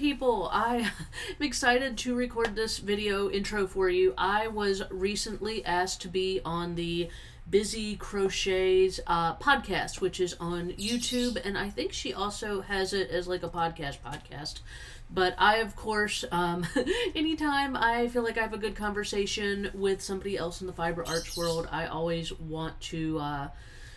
people? I am excited to record this video intro for you. I was recently asked to be on the Bizzy Crochets uh, podcast, which is on YouTube, and I think she also has it as like a podcast podcast. But I, of course, um, anytime I feel like I have a good conversation with somebody else in the fiber arts world, I always want to. Uh,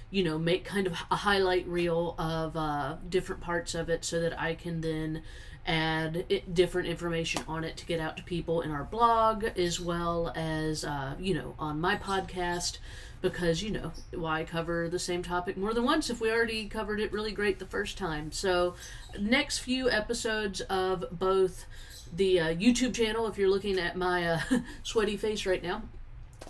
you know, make kind of a highlight reel of uh, different parts of it so that I can then add it, different information on it to get out to people in our blog as well as, uh, you know, on my podcast. Because, you know, why cover the same topic more than once if we already covered it really great the first time? So, next few episodes of both the uh, YouTube channel, if you're looking at my uh, sweaty face right now,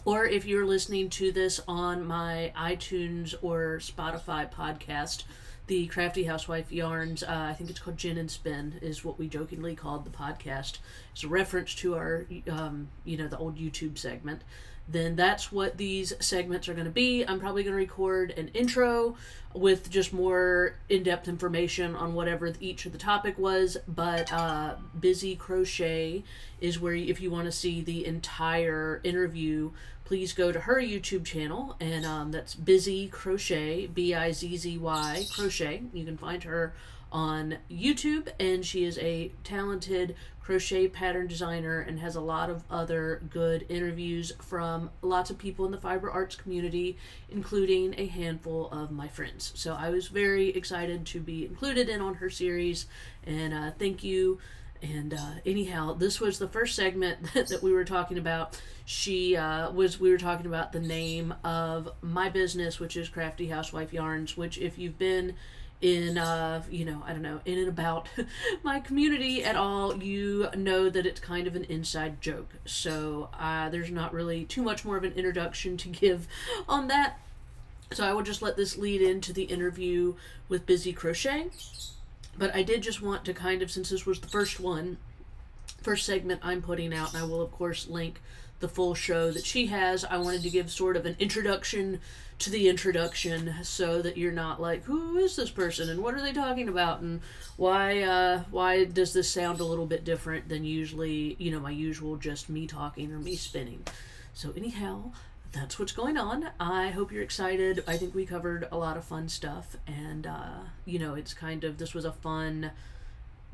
or if you're listening to this on my iTunes or Spotify podcast, the Crafty Housewife Yarns, uh, I think it's called Gin and Spin, is what we jokingly called the podcast. It's a reference to our, um, you know, the old YouTube segment. Then that's what these segments are going to be. I'm probably going to record an intro with just more in-depth information on whatever each of the topic was. But uh, Bizzy Crochet is where, if you want to see the entire interview please go to her YouTube channel, and um, that's Bizzy Crochet, B I Z Z Y Crochet. You can find her on YouTube, and she is a talented crochet pattern designer and has a lot of other good interviews from lots of people in the fiber arts community, including a handful of my friends. So I was very excited to be included in on her series, and uh, thank you and uh, anyhow, this was the first segment that, that we were talking about. She uh, was we were talking about the name of my business, which is Crafty Housewife Yarns. Which, if you've been in uh, you know I don't know in and about my community at all, you know that it's kind of an inside joke. So uh, there's not really too much more of an introduction to give on that. So I will just let this lead into the interview with Bizzy Crochet. But I did just want to kind of, since this was the first one, first segment I'm putting out, and I will, of course, link the full show that she has. I wanted to give sort of an introduction to the introduction so that you're not like, who is this person and what are they talking about and why uh, why does this sound a little bit different than usually, you know, my usual just me talking or me spinning. So anyhow, that's what's going on. I hope you're excited. I think we covered a lot of fun stuff, and uh, you know, it's kind of this was a fun,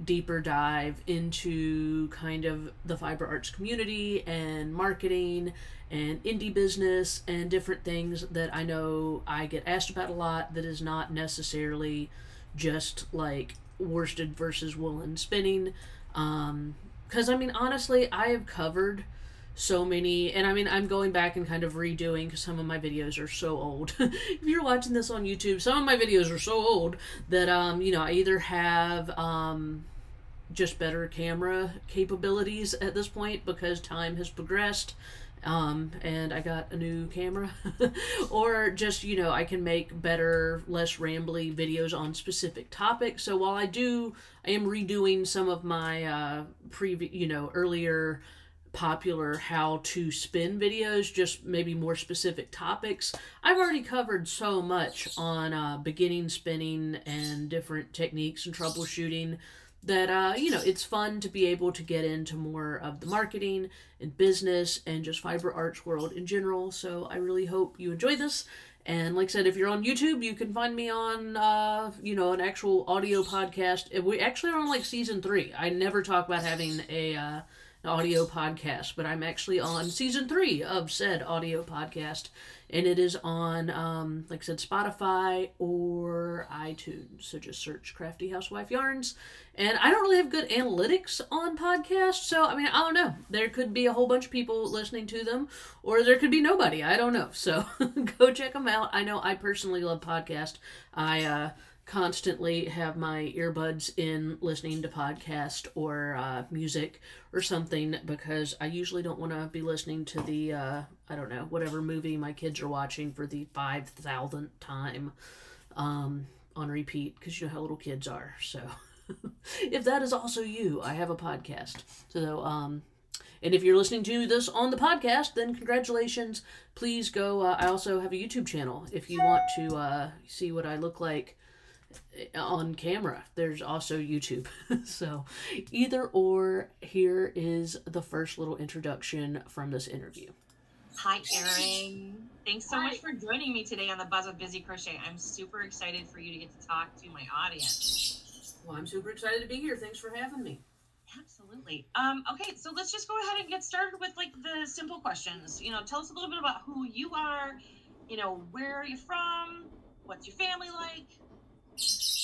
deeper dive into kind of the fiber arts community and marketing and indie business and different things that I know I get asked about a lot. That is not necessarily just like worsted versus woolen spinning, because um, I mean, honestly, I have covered so many and i mean i'm going back and kind of redoing because some of my videos are so old if you're watching this on youtube some of my videos are so old that um you know i either have um just better camera capabilities at this point because time has progressed um, and I got a new camera, or just you know I can make better, less rambly videos on specific topics. So while I do, I am redoing some of my uh, previous, you know, earlier popular how to spin videos, just maybe more specific topics. I've already covered so much on uh, beginning spinning and different techniques and troubleshooting that uh, you know it's fun to be able to get into more of the marketing and business and just fiber arts world in general. So I really hope you enjoy this. And like I said, if you're on YouTube, you can find me on, uh, you know, an actual audio podcast. We actually are on like season three. I never talk about having a uh, audio podcast, but I'm actually on season three of said audio podcast, and it is on, um, like I said, Spotify or iTunes. So just search Crafty Housewife Yarns. And I don't really have good analytics on podcasts, so I mean, I don't know. There could be a whole bunch of people listening to them, or there could be nobody. I don't know. So go check them out. I know I personally love podcast. I, uh, constantly have my earbuds in listening to podcast or uh, music or something because I usually don't want to be listening to the uh, I don't know whatever movie my kids are watching for the five thousandth time um, on repeat because you know how little kids are. So if that is also you, I have a podcast. So um, and if you're listening to this on the podcast, then congratulations. Please go. Uh, I also have a YouTube channel if you want to uh, see what I look like on camera. There's also YouTube. so, either or, here is the first little introduction from this interview. Hi, Erin. Thanks so Hi. much for joining me today on the Buzz of Bizzy Crochet. I'm super excited for you to get to talk to my audience. Well, I'm super excited to be here. Thanks for having me. Absolutely. Um, okay, so let's just go ahead and get started with like the simple questions. You know, tell us a little bit about who you are. You know, where are you from? What's your family like?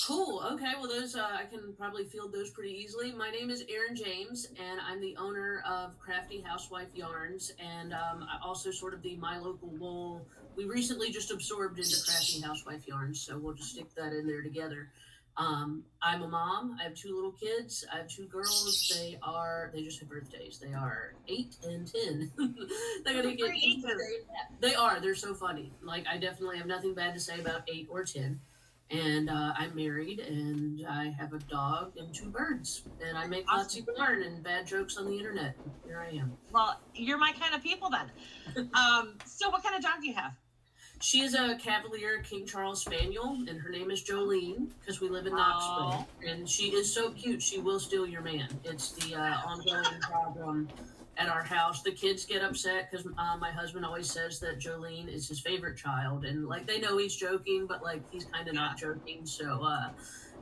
Cool. Okay. Well, those uh, I can probably field those pretty easily. My name is Erin James, and I'm the owner of Crafty Housewife Yarns, and um, I also sort of the My Local Wool. We recently just absorbed into Crafty Housewife Yarns, so we'll just stick that in there together. Um, I'm a mom. I have two little kids. I have two girls. They are they just had birthdays. They are eight and ten. They're gonna get They are. They're so funny. Like I definitely have nothing bad to say about eight or ten. And uh, I'm married, and I have a dog and two birds, and I make lots of yarn and bad jokes on the internet. Here I am. Well, you're my kind of people then. um, so, what kind of dog do you have? She is a Cavalier King Charles Spaniel, and her name is Jolene because we live in Knoxville. And she is so cute. She will steal your man. It's the uh, ongoing problem at our house. The kids get upset because uh, my husband always says that Jolene is his favorite child, and like they know he's joking, but like he's kind of not joking. So, uh,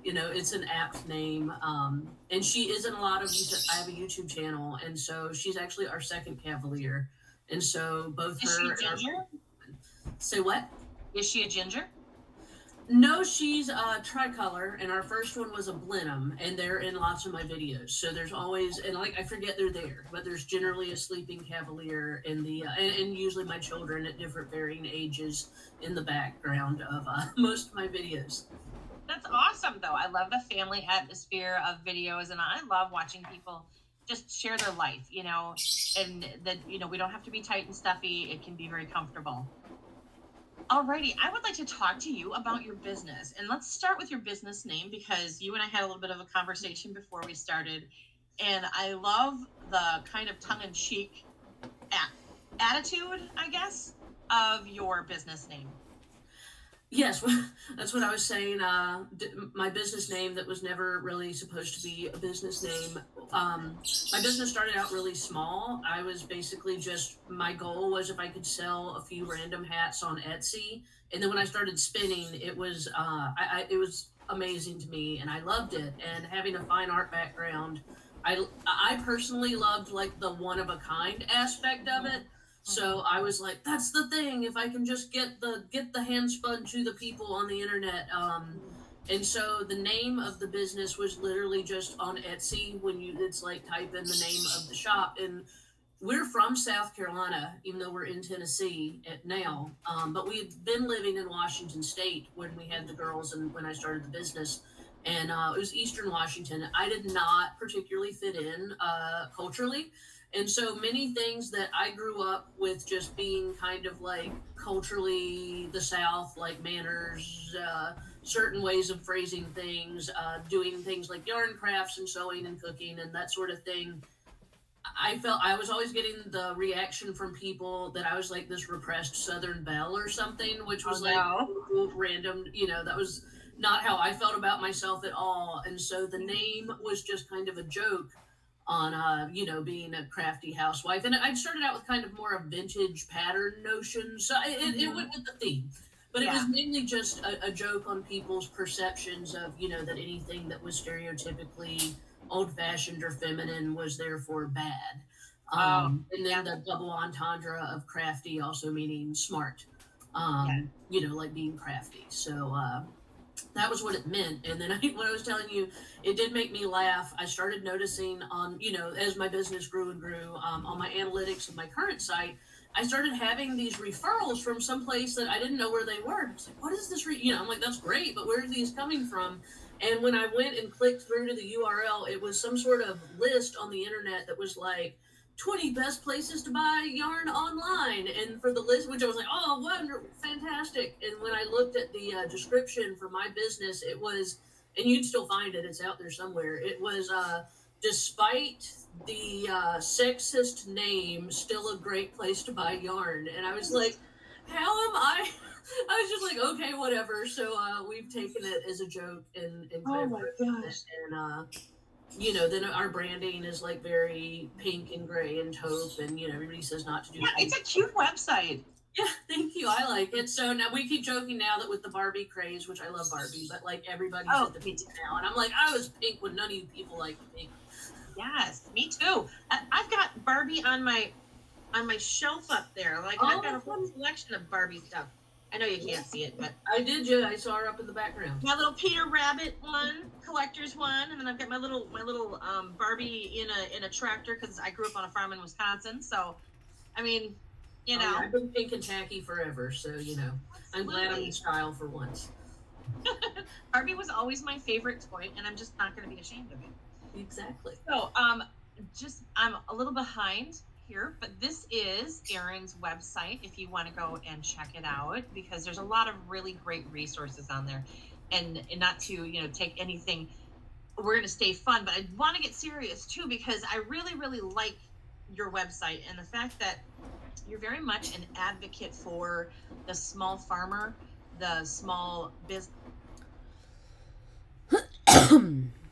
you know, it's an apt name. Um, and she is in a lot of. I have a YouTube channel, and so she's actually our second Cavalier. And so both her. is her. Say what? Is she a ginger? No, she's a tricolor, and our first one was a Blenheim, and they're in lots of my videos. So there's always, and like I forget they're there, but there's generally a sleeping cavalier in the, uh, and, and, usually my children at different varying ages in the background of uh, most of my videos. That's awesome, though. I love the family atmosphere of videos, and I love watching people just share their life, you know, and that you know we don't have to be tight and stuffy. It can be very comfortable. Alrighty, I would like to talk to you about your business. And let's start with your business name because you and I had a little bit of a conversation before we started. And I love the kind of tongue in cheek attitude, I guess, of your business name. Yes, that's what I was saying. Uh, my business name that was never really supposed to be a business name. Um, my business started out really small. I was basically just my goal was if I could sell a few random hats on Etsy, and then when I started spinning, it was uh, I, I, it was amazing to me, and I loved it. And having a fine art background, I I personally loved like the one of a kind aspect of it. So I was like, that's the thing. If I can just get the get the hand spun to the people on the internet. Um, and so the name of the business was literally just on Etsy when you it's like type in the name of the shop. And we're from South Carolina, even though we're in Tennessee at now. Um, but we had been living in Washington State when we had the girls and when I started the business. And uh, it was Eastern Washington. I did not particularly fit in uh, culturally. And so many things that I grew up with just being kind of like culturally the South, like manners, uh, certain ways of phrasing things, uh, doing things like yarn crafts and sewing and cooking and that sort of thing. I felt I was always getting the reaction from people that I was like this repressed Southern belle or something, which was oh, like no. random, you know, that was not how I felt about myself at all. And so the name was just kind of a joke on uh, you know being a crafty housewife and i started out with kind of more a vintage pattern notion so it, mm-hmm. it went with the theme but yeah. it was mainly just a, a, joke on people's perceptions of you know that anything that was stereotypically old-fashioned or feminine was therefore bad um, um, and then yeah. the double entendre of crafty also meaning smart um, yeah. you know like being crafty so uh, that was what it meant. And then I, what I was telling you, it did make me laugh. I started noticing on, you know, as my business grew and grew, um, on my analytics of my current site, I started having these referrals from some place that I didn't know where they were. I was like, what is this? Re-? You know, I'm like, that's great, but where are these coming from? And when I went and clicked through to the URL, it was some sort of list on the internet that was like, 20 best places to buy yarn online. And for the list which i was like oh wonder fantastic. And when i looked at the uh, description for my business it was and you'd still find it it's out there somewhere. It was uh, despite the uh, sexist name still a great place to buy yarn. And i was like how am i? I was just like, okay, whatever. So uh, we've taken it as a joke and, and Oh my gosh. and uh, you know, then our branding is like very pink and gray and taupe, and you know, everybody says not to do. Yeah, it's a cute website. Yeah, thank you. I like it. So now we keep joking now that with the Barbie craze, which I love Barbie, but like everybody's Oh, at the pink now, and I'm like, I was pink when none of you people like pink. Yes, me too. I, I've got Barbie on my on my shelf up there. Like I've got a oh. whole collection of Barbie stuff. I know you can't see it, but I did, yeah. I saw her up in the background. my little Peter Rabbit one, collector's one, and then I've got my little my little um, Barbie in a in a tractor because I grew up on a farm in Wisconsin. So, I mean, you Oh, know, yeah, I've been pink and tacky forever, so you know, I'm glad I'm absolutely. in style for once. Barbie was always my favorite toy, and I'm just not going to be ashamed of it. Exactly. So, um, just I'm a little behind here, but this is Erin's website if you want to go and check it out because there's a lot of really great resources on there, and, and not to you know take anything. We're gonna stay fun, but I want to get serious too because I really really like your website and the fact that you're very much an advocate for the small farmer, the small business.